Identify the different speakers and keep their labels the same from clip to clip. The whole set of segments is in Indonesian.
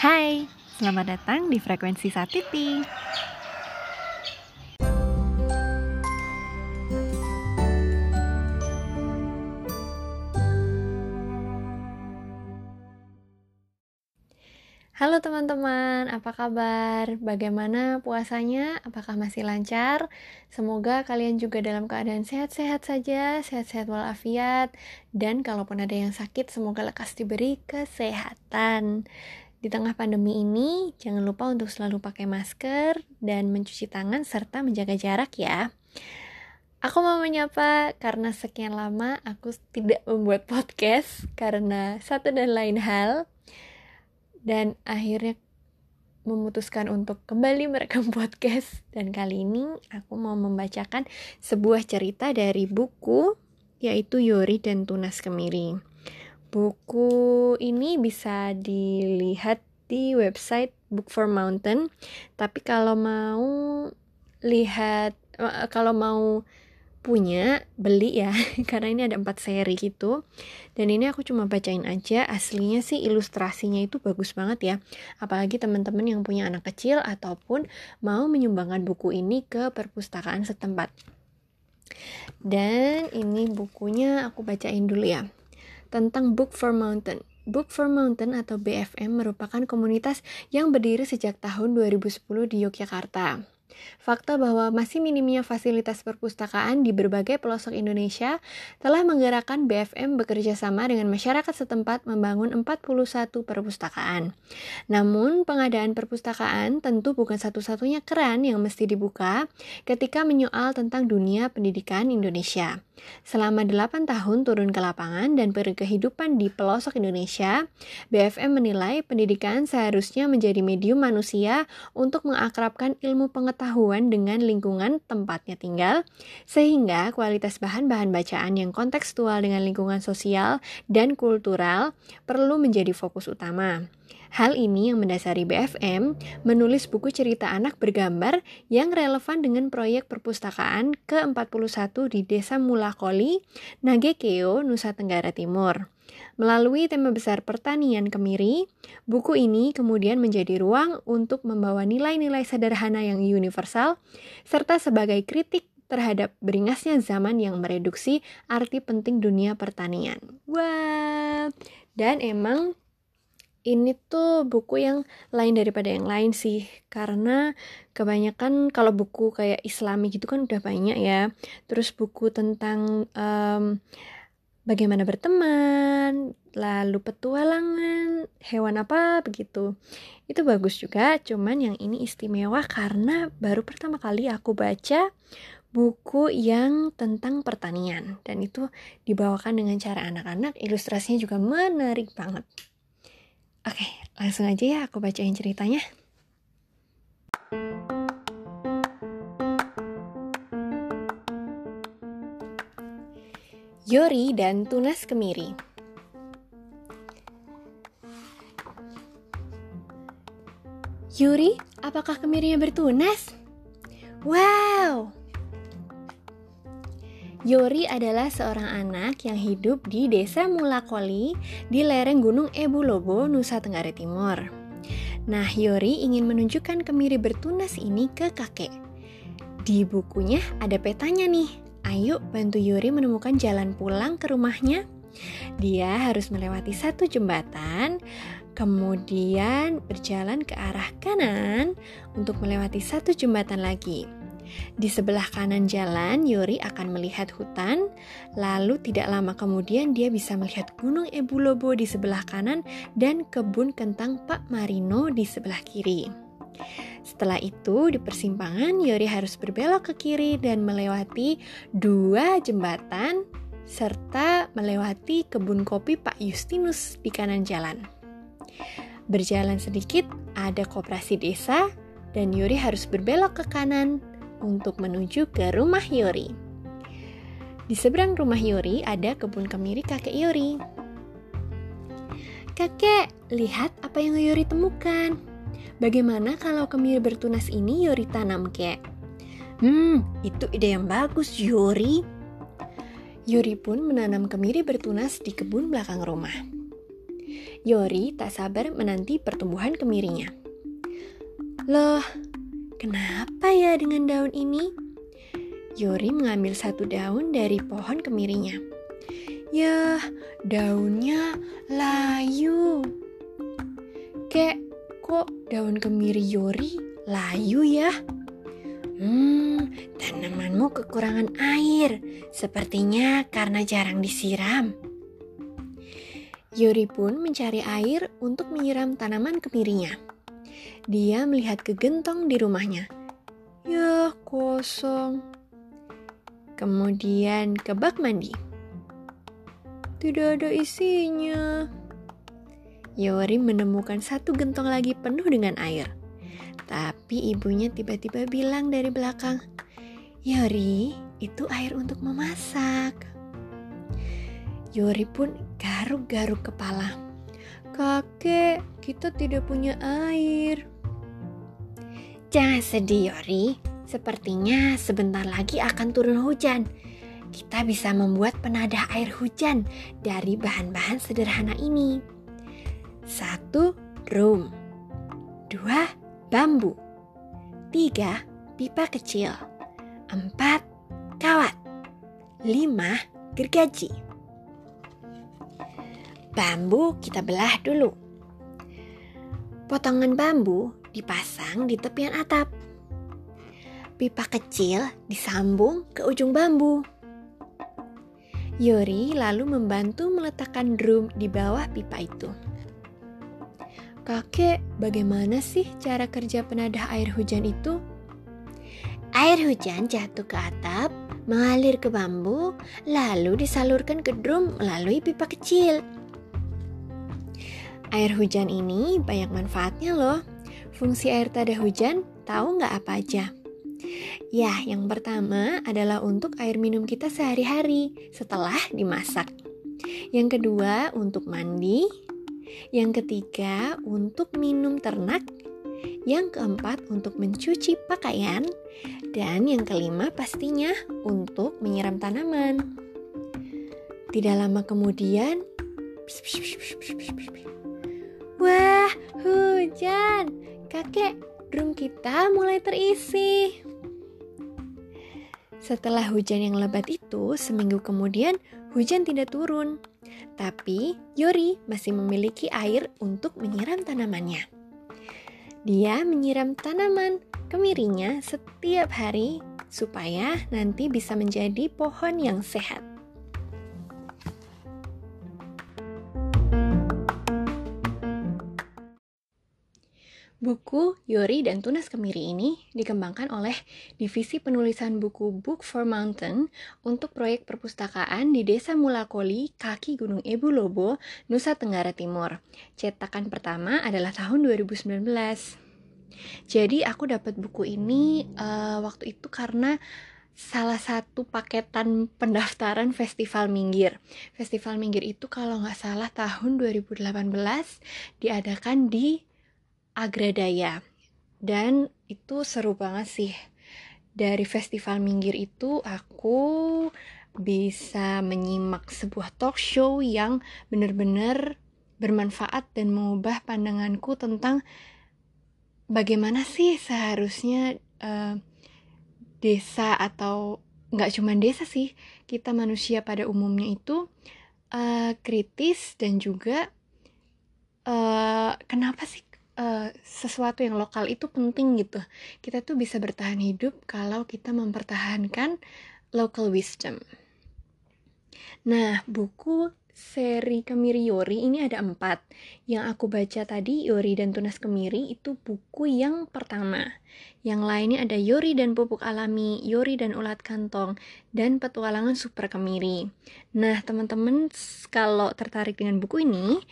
Speaker 1: Hai, selamat datang di Frekuensi Satiti. Halo teman-teman, apa kabar? Bagaimana puasanya? Apakah masih lancar? Semoga kalian juga dalam keadaan sehat-sehat saja, sehat-sehat walafiat, dan kalaupun ada yang sakit, semoga lekas diberi kesehatan. Di tengah pandemi ini, jangan lupa untuk selalu pakai masker dan mencuci tangan serta menjaga jarak ya. Aku mau menyapa karena sekian lama aku tidak membuat podcast karena satu dan lain hal dan akhirnya memutuskan untuk kembali merekam podcast dan kali ini aku mau membacakan sebuah cerita dari buku yaitu Yori dan Tunas Kemiri. Buku ini bisa dilihat di website Book for Mountain. Tapi kalau mau lihat eh, kalau mau punya beli ya. Karena ini ada empat seri gitu. Dan ini aku cuma bacain aja. Aslinya sih ilustrasinya itu bagus banget ya. Apalagi teman-teman yang punya anak kecil ataupun mau menyumbangkan buku ini ke perpustakaan setempat. Dan ini bukunya aku bacain dulu ya tentang Book for Mountain Book for Mountain atau BFM merupakan komunitas yang berdiri sejak tahun 2010 di Yogyakarta. Fakta bahwa masih minimnya fasilitas perpustakaan di berbagai pelosok Indonesia telah menggerakkan BFM bekerja sama dengan masyarakat setempat membangun 41 perpustakaan. Namun, pengadaan perpustakaan tentu bukan satu-satunya keran yang mesti dibuka ketika menyoal tentang dunia pendidikan Indonesia. Selama 8 tahun turun ke lapangan dan berkehidupan di pelosok Indonesia, BFM menilai pendidikan seharusnya menjadi medium manusia untuk mengakrabkan ilmu pengetahuan dengan lingkungan tempatnya tinggal, sehingga kualitas bahan-bahan bacaan yang kontekstual dengan lingkungan sosial dan kultural perlu menjadi fokus utama. Hal ini yang mendasari BFM menulis buku cerita anak bergambar yang relevan dengan proyek perpustakaan ke-41 di Desa Mulakoli, Nagekeo, Nusa Tenggara Timur. Melalui tema besar pertanian kemiri, buku ini kemudian menjadi ruang untuk membawa nilai-nilai sederhana yang universal, serta sebagai kritik terhadap beringasnya zaman yang mereduksi arti penting dunia pertanian. Wah, dan emang ini tuh buku yang lain daripada yang lain sih karena kebanyakan kalau buku kayak islami gitu kan udah banyak ya terus buku tentang um, bagaimana berteman, lalu petualangan, hewan apa begitu. Itu bagus juga, cuman yang ini istimewa karena baru pertama kali aku baca buku yang tentang pertanian dan itu dibawakan dengan cara anak-anak, ilustrasinya juga menarik banget. Oke, langsung aja ya aku bacain ceritanya. Yori dan Tunas Kemiri. Yuri, apakah kemirinya bertunas? Wow! Yori adalah seorang anak yang hidup di desa Mulakoli di lereng Gunung Ebulobo, Nusa Tenggara Timur. Nah, Yori ingin menunjukkan kemiri bertunas ini ke kakek. Di bukunya ada petanya nih, Ayo bantu Yuri menemukan jalan pulang ke rumahnya. Dia harus melewati satu jembatan, kemudian berjalan ke arah kanan untuk melewati satu jembatan lagi. Di sebelah kanan jalan, Yuri akan melihat hutan, lalu tidak lama kemudian dia bisa melihat Gunung Ebulobo di sebelah kanan dan kebun kentang Pak Marino di sebelah kiri. Setelah itu, di persimpangan, Yori harus berbelok ke kiri dan melewati dua jembatan serta melewati kebun kopi Pak Justinus di kanan jalan. Berjalan sedikit, ada koperasi desa dan Yori harus berbelok ke kanan untuk menuju ke rumah Yori. Di seberang rumah Yori ada kebun kemiri kakek Yori. Kakek, lihat apa yang Yori temukan. Bagaimana kalau kemiri bertunas ini Yori tanam, kek? Hmm, itu ide yang bagus, Yori. Yuri pun menanam kemiri bertunas di kebun belakang rumah. Yori tak sabar menanti pertumbuhan kemirinya. Loh, kenapa ya dengan daun ini? Yori mengambil satu daun dari pohon kemirinya. Ya, daunnya layu. Kek, kok daun kemiri Yori layu ya? Hmm, tanamanmu kekurangan air. Sepertinya karena jarang disiram. Yori pun mencari air untuk menyiram tanaman kemirinya. Dia melihat ke gentong di rumahnya. Ya, kosong. Kemudian ke bak mandi. Tidak ada isinya. Yori menemukan satu gentong lagi penuh dengan air. Tapi ibunya tiba-tiba bilang dari belakang, Yori, itu air untuk memasak. Yori pun garuk-garuk kepala. Kakek, kita tidak punya air. Jangan sedih, Yori. Sepertinya sebentar lagi akan turun hujan. Kita bisa membuat penadah air hujan dari bahan-bahan sederhana ini. Satu, drum. Dua, bambu. Tiga, pipa kecil. Empat, kawat. Lima, gergaji. Bambu kita belah dulu. Potongan bambu dipasang di tepian atap. Pipa kecil disambung ke ujung bambu. Yori lalu membantu meletakkan drum di bawah pipa itu. Kakek, bagaimana sih cara kerja penadah air hujan itu? Air hujan jatuh ke atap, mengalir ke bambu, lalu disalurkan ke drum melalui pipa kecil. Air hujan ini banyak manfaatnya loh. Fungsi air tada hujan tahu nggak apa aja? Ya, yang pertama adalah untuk air minum kita sehari-hari setelah dimasak. Yang kedua untuk mandi. Yang ketiga untuk minum ternak. Yang keempat untuk mencuci pakaian. Dan yang kelima pastinya untuk menyiram tanaman. Tidak lama kemudian, Wah, hujan. Kakek, drum kita mulai terisi. Setelah hujan yang lebat itu, seminggu kemudian hujan tidak turun. Tapi Yori masih memiliki air untuk menyiram tanamannya. Dia menyiram tanaman kemirinya setiap hari supaya nanti bisa menjadi pohon yang sehat. Buku Yori dan Tunas Kemiri ini dikembangkan oleh Divisi Penulisan Buku Book for Mountain untuk proyek perpustakaan di Desa Mulakoli, kaki Gunung Ebu Lobo, Nusa Tenggara Timur. Cetakan pertama adalah tahun 2019. Jadi aku dapat buku ini uh, waktu itu karena salah satu paketan pendaftaran Festival Minggir. Festival Minggir itu kalau nggak salah tahun 2018 diadakan di Agradaya. Dan itu seru banget sih. Dari festival minggir itu aku bisa menyimak sebuah talk show yang benar-benar bermanfaat dan mengubah pandanganku tentang bagaimana sih seharusnya uh, desa atau nggak cuma desa sih kita manusia pada umumnya itu uh, kritis dan juga uh, kenapa sih uh, sesuatu yang lokal itu penting gitu. Kita tuh bisa bertahan hidup kalau kita mempertahankan local wisdom. Nah, buku seri Kemiri Yori ini ada empat. Yang aku baca tadi, Yori dan Tunas Kemiri, itu buku yang pertama. Yang lainnya ada Yori dan Pupuk Alami, Yori dan Ulat Kantong, dan Petualangan Super Kemiri. Nah, teman-teman, kalau tertarik dengan buku ini,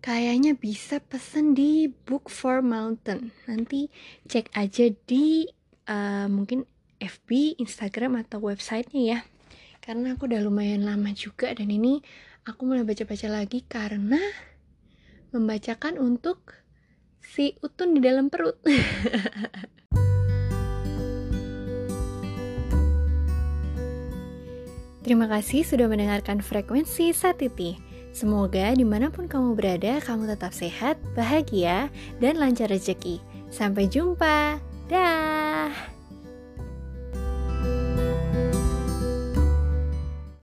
Speaker 1: kayaknya bisa pesen di Book for Mountain. Nanti cek aja di uh, mungkin FB, Instagram atau websitenya ya. Karena aku udah lumayan lama juga dan ini aku mulai baca-baca lagi karena membacakan untuk si Utun di dalam perut. Terima kasih sudah mendengarkan frekuensi Satiti. Semoga di mana pun kamu berada, kamu tetap sehat, bahagia, dan lancar rezeki. Sampai jumpa. Dah.